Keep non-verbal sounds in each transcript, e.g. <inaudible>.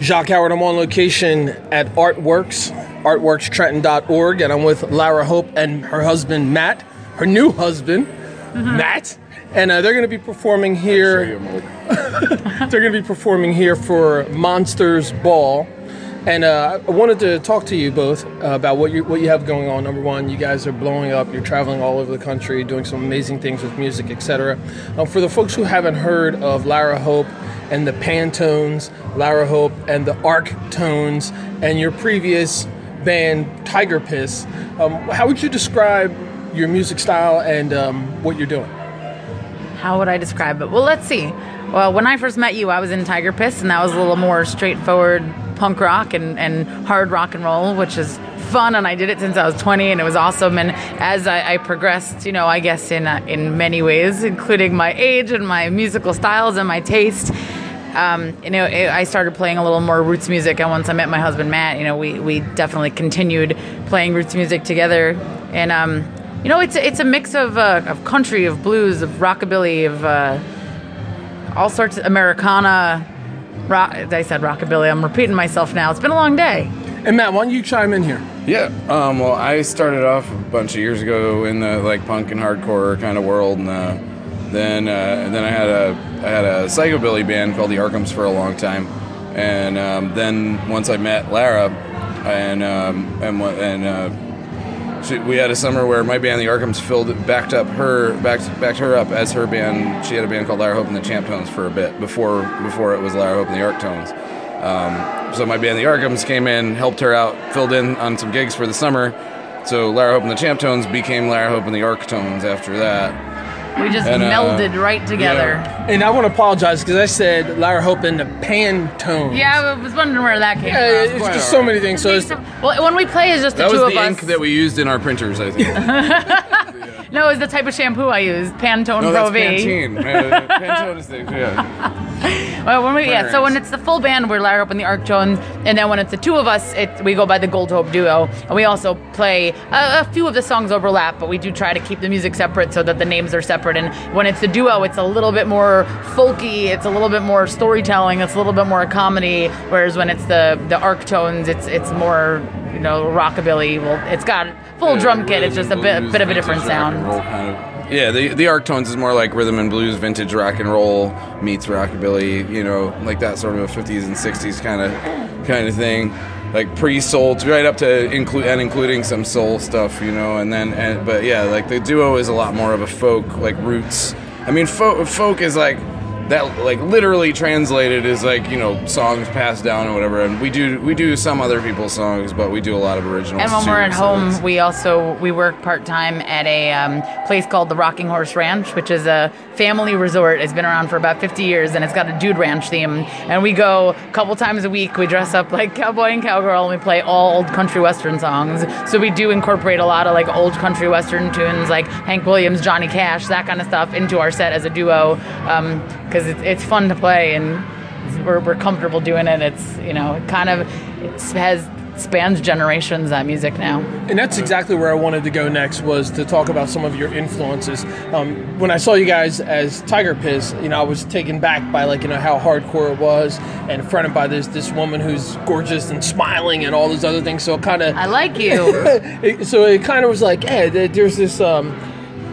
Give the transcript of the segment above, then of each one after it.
Jacque Howard. I'm on location at Artworks, artworkstrenton.org, and I'm with Lara Hope and her husband Matt, her new husband Matt, and uh, they're going to be performing here. <laughs> they're going to be performing here for Monsters Ball. And uh, I wanted to talk to you both uh, about what you what you have going on. Number one, you guys are blowing up. You're traveling all over the country, doing some amazing things with music, etc. Um, for the folks who haven't heard of Lara Hope and the Pantones, Lara Hope and the Arc Tones, and your previous band Tiger Piss, um, how would you describe your music style and um, what you're doing? How would I describe it? Well, let's see. Well, when I first met you, I was in Tiger Piss, and that was a little more straightforward punk rock and, and hard rock and roll, which is fun. And I did it since I was 20, and it was awesome. And as I, I progressed, you know, I guess in uh, in many ways, including my age and my musical styles and my taste. Um, you know, it, I started playing a little more roots music, and once I met my husband Matt, you know, we, we definitely continued playing roots music together. And um, you know, it's it's a mix of uh, of country, of blues, of rockabilly, of uh, all sorts of Americana. Rock, I said rockabilly. I'm repeating myself now. It's been a long day. And Matt, why don't you chime in here? Yeah. Um, well, I started off a bunch of years ago in the like punk and hardcore kind of world, and uh, then uh, then I had a I had a psychobilly band called the Arkhams for a long time, and um, then once I met Lara, and um, and and uh, she, we had a summer where my band, the Arkhams, filled backed up her backed backed her up as her band. She had a band called Lara Hope and the Champ Tones for a bit before before it was Lara Hope and the Ark-Tones. Um, so my band, the Arkhams, came in, helped her out, filled in on some gigs for the summer. So Lara Hope and the Champ Tones became Lara Hope and the Ark-Tones after that. We just And, uh, melded right together. And I want to apologize because I said Lara Hope and the Pantones. Yeah, I was wondering where that came Yeah, from. it's just so many things. So it's, Well, when we play, it's just the That was two of the us. ink that we used in our printers, I think. <laughs> no, it's the type of shampoo I use, Pantone no, Pro that's V. Pantene. Pantone is the, yeah. <laughs> <laughs> Well, when we yeah, so when it's the full band, we're Lara Hope and the Ark-Tones, and then when it's the two of us, it we go by the Gold Hope duo, and we also play a, a few of the songs overlap, but we do try to keep the music separate so that the names are separate. And when it's the duo, it's a little bit more folky, it's a little bit more storytelling, it's a little bit more comedy. Whereas when it's the the Ark-Tones, it's it's more you know rockabilly. Well, it's got full drum kit. It's just a bit Blues, bit of a different sound. Yeah, the the Ark-Tones is more like rhythm and blues, vintage rock and roll meets rockabilly. You know, like that sort of a 50s and 60s kind of kind of thing. Like pre-soul, right up to include and including some soul stuff, you know, and then and but yeah, like the duo is a lot more of a folk, like roots. I mean, folk folk is like that like literally translated is like you know songs passed down or whatever and we do we do some other people's songs but we do a lot of originals And when too, we're at so home, we also we work part time at a um, place called the Rocking Horse Ranch, which is a family resort. It's been around for about 50 years, and it's got a dude ranch theme. And we go a couple times a week. We dress up like cowboy and cowgirl, and we play all old country western songs. So we do incorporate a lot of like old country western tunes, like Hank Williams, Johnny Cash, that kind of stuff, into our set as a duo because it's, it's fun to play and we're, we're comfortable doing it. It's you know it kind of it has spans generations that music now. and that's exactly where I wanted to go next was to talk about some of your influences. Um, when I saw you guys as Tiger Piss, you know, I was taken back by like you know how hardcore it was, and fronted by this this woman who's gorgeous and smiling and all those other things. So it kind of I like you. <laughs> so it kind of was like, hey, there's this um,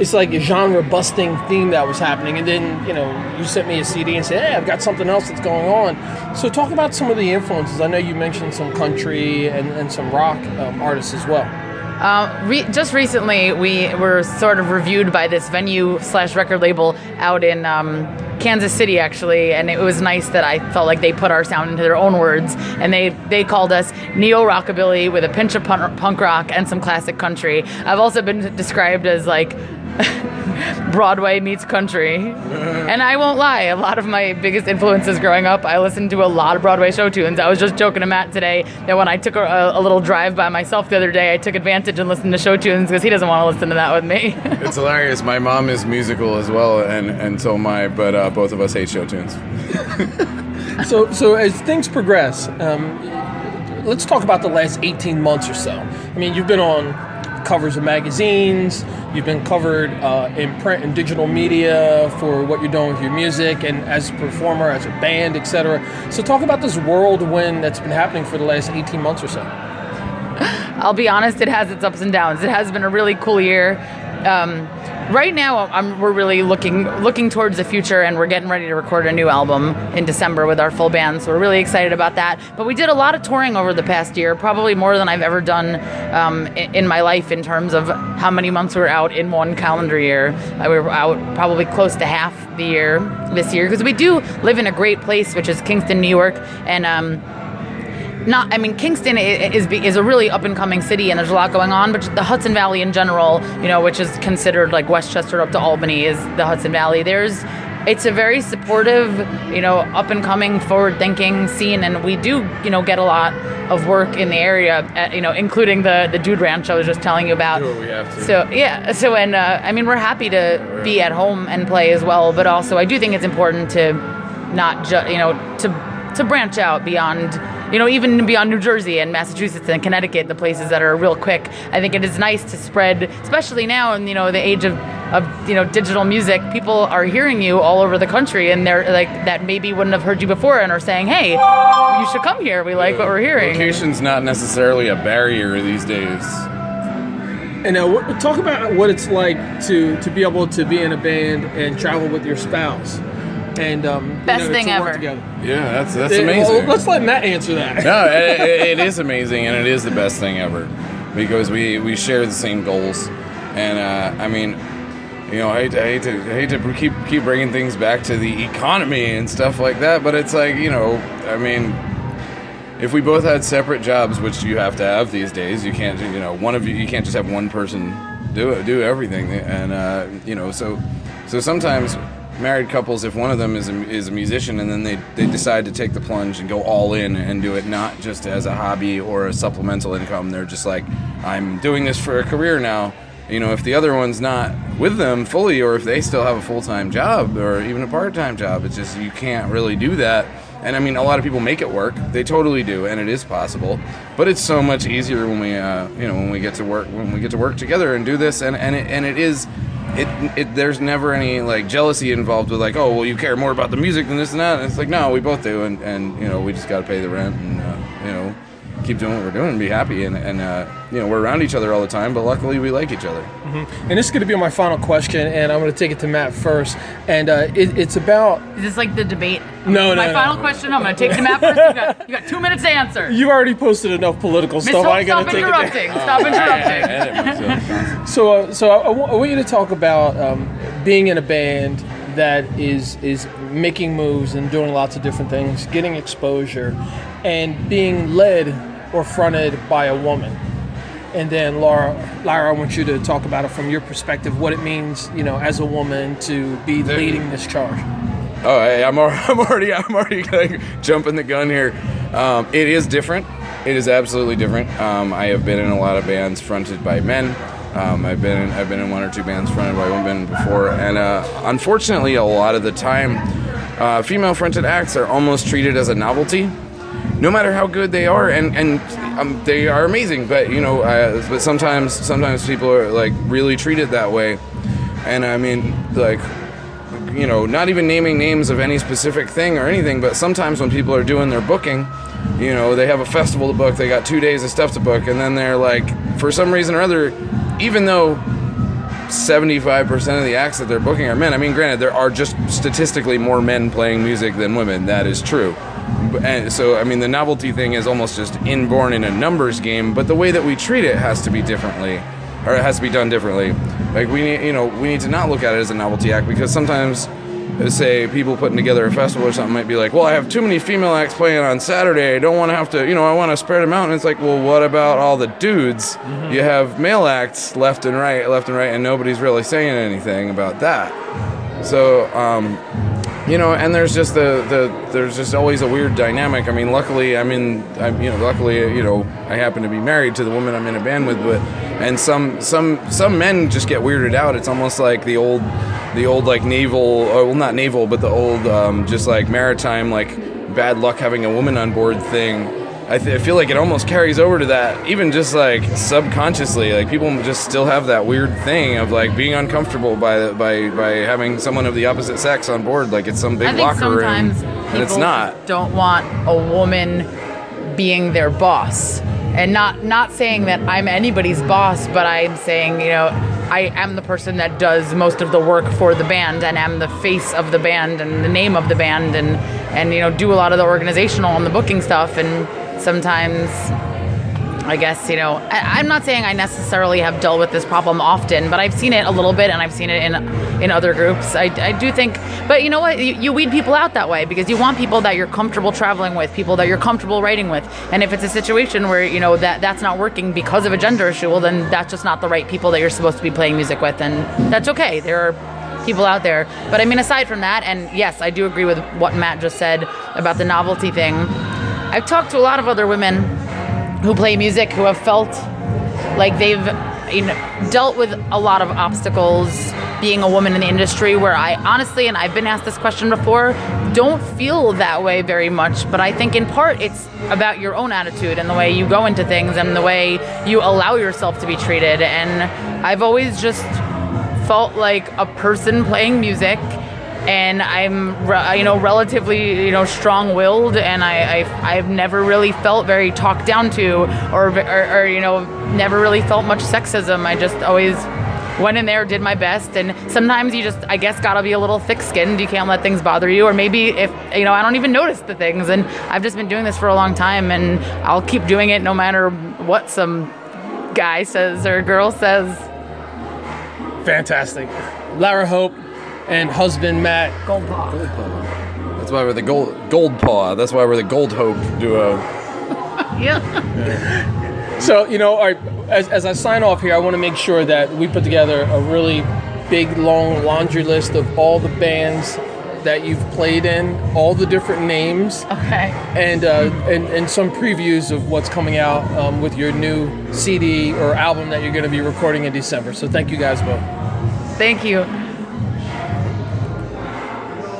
it's like a genre busting theme that was happening, and then you know you sent me a CD and said, hey, I've got something else that's going on. So talk about some of the influences. I know you mentioned some country and, and some rock um, artists as well. Uh, re- just recently, we were sort of reviewed by this venue slash record label out in um, Kansas City, actually, and it was nice that I felt like they put our sound into their own words, and they they called us neo rockabilly with a pinch of punk, punk rock and some classic country. I've also been described as like. <laughs> Broadway meets country. And I won't lie, a lot of my biggest influences growing up, I listened to a lot of Broadway show tunes. I was just joking to Matt today that when I took a, a little drive by myself the other day, I took advantage and listened to show tunes because he doesn't want to listen to that with me. <laughs> It's hilarious. My mom is musical as well, and and so am I. But uh, both of us hate show tunes. <laughs> So so as things progress, um, let's talk about the last 18 months or so. I mean, you've been on covers of magazines. You've been covered uh, in print and digital media for what you're doing with your music and as a performer, as a band, etc. So, talk about this whirlwind that's been happening for the last 18 months or so. I'll be honest, it has its ups and downs. It has been a really cool year. Um, right now I'm, we're really looking looking towards the future and we're getting ready to record a new album in december with our full band so we're really excited about that. But we did a lot of touring over the past year probably more than i've ever done um, in, in, my life in terms of how many months we were out in one calendar year. Uh, we were out probably close to half the year this year because we do live in a great place which is kingston new york and um, not I mean Kingston is is a really up and coming city and there's a lot going on but the Hudson Valley in general you know which is considered like Westchester up to Albany is the Hudson Valley. There's it's a very supportive you know up and coming forward thinking scene and we do you know get a lot of work in the area at, uh, you know including the the dude ranch I was just telling you about. So yeah so and uh, I mean we're happy to be at home and play as well but also I do think it's important to not just you know to to branch out beyond you know, even beyond New Jersey and Massachusetts and Connecticut, the places that are real quick. I think it is nice to spread, especially now in you know the age of, of you know digital music. People are hearing you all over the country, and they're like that maybe wouldn't have heard you before, and are saying, "Hey, you should come here. We like yeah. what we're hearing." Location's not necessarily a barrier these days. And now, talk about what it's like to to be able to be in a band and travel with your spouse and um, best you know, thing ever. Yeah, that's that's it, amazing. Well, let's let Matt answer that. no, it, it is amazing, and it is the best thing ever because we we share the same goals, and uh, I mean. You know, I hate, I hate to I hate to keep keep bringing things back to the economy and stuff like that, but it's like you know, I mean, if we both had separate jobs, which you have to have these days, you can't you know one of you you can't just have one person do do everything, and uh, you know so so sometimes married couples, if one of them is a, is a musician and then they, they decide to take the plunge and go all in and do it not just as a hobby or a supplemental income, they're just like, I'm doing this for a career now. You know, if the other one's not with them fully, or if they still have a full time job or even a part time job, it's just you can't really do that. And I mean, a lot of people make it work. They totally do, and it is possible. But it's so much easier when we, uh, you know, when we get to work when we get to work together and do this. And and it, and it is it, it there's never any like jealousy involved with like oh well you care more about the music than this and that. And it's like no we both do and and you know we just got to pay the rent and keep doing what we're doing and be happy and, and uh, you know we're around each other all the time but luckily we like each other mm-hmm. and this is going to be my final question and i'm going to take it to matt first and uh, it, it's about is this like the debate no no. my no, final no. question i'm going to take it to matt first you got, you got, two minutes to answer you already posted enough political Ms. stuff Hope, <laughs> i got to take interrupting. it stop interrupting so uh, so I, w- I want you to talk about um, being in a band that is is making moves and doing lots of different things getting exposure and being led or fronted by a woman. And then Laura, Lara, I want you to talk about it from your perspective, what it means, you know, as a woman to be leading this charge. Oh, hey, I'm, <laughs> I'm already, I'm already like jumping the gun here. Um, it is different. It is absolutely different. Um, I have been in a lot of bands fronted by men. Um, I've been in, I've been in one or two bands fronted by women before, and uh, unfortunately, a lot of the time, uh, female fronted acts are almost treated as a novelty no matter how good they are, and and um, they are amazing. But you know, uh, but sometimes sometimes people are like really treated that way, and I mean like you know, not even naming names of any specific thing or anything, but sometimes when people are doing their booking, you know, they have a festival to book, they got two days of stuff to book, and then they're like, for some reason or other, even though 75% of the acts that they're booking are men, I mean, granted, there are just statistically more men playing music than women, that is true and so I mean the novelty thing is almost just inborn in a numbers game, but the way that we treat it has to be differently, or it has to be done differently. Like we need, you know, we need to not look at it as a novelty act because sometimes, say people putting together a festival or something might be like, well, I have too many female acts playing on Saturday. I don't want to have to, you know, I want to spread them out. And it's like, well, what about all the dudes? Mm-hmm. You have male acts left and right, left and right, and nobody's really saying anything about that. So. Um, you know, and there's just the, the there's just always a weird dynamic. I mean, luckily, I mean, I'm, you know, luckily, you know, I happen to be married to the woman I'm in a band with, but and some some some men just get weirded out. It's almost like the old the old like naval, or, well, not naval, but the old um, just like maritime like bad luck having a woman on board thing. I, th- I feel like it almost carries over to that, even just like subconsciously. Like people just still have that weird thing of like being uncomfortable by by by having someone of the opposite sex on board. Like it's some big I think locker room, and it's not. Don't want a woman being their boss, and not not saying that I'm anybody's boss, but I'm saying you know I am the person that does most of the work for the band, and am the face of the band and the name of the band, and and you know do a lot of the organizational and the booking stuff, and sometimes I guess, you know, I, I'm not saying I necessarily have dealt with this problem often, but I've seen it a little bit and I've seen it in in other groups. I, I do think, but you know what? You, you weed people out that way because you want people that you're comfortable traveling with, people that you're comfortable writing with. And if it's a situation where, you know, that that's not working because of a gender issue, well, then that's just not the right people that you're supposed to be playing music with. And that's okay. There are people out there. But I mean, aside from that, and yes, I do agree with what Matt just said about the novelty thing. I've talked to a lot of other women who play music who have felt like they've you know, dealt with a lot of obstacles being a woman in the industry where I honestly, and I've been asked this question before, don't feel that way very much. But I think in part it's about your own attitude and the way you go into things and the way you allow yourself to be treated. And I've always just felt like a person playing music and I'm you know relatively you know strong-willed and I, I I've never really felt very talked down to or, or or you know never really felt much sexism. I just always went in there did my best and sometimes you just I guess gotta be a little thick-skinned. You can't let things bother you or maybe if you know I don't even notice the things and I've just been doing this for a long time and I'll keep doing it no matter what some guy says or girl says. Fantastic. Lara Hope and husband Matt. Goldpaugh That's why we're the gold Goldpaugh. That's why we're the gold hope duo. <laughs> yeah So, you know, all right, as, as I sign off here, I want to make sure that we put together a really big, long laundry list of all the bands that you've played in, all the different names, okay and uh, and, and some previews of what's coming out um, with your new CD or album that you're going to be recording in December. So, thank you guys both. thank you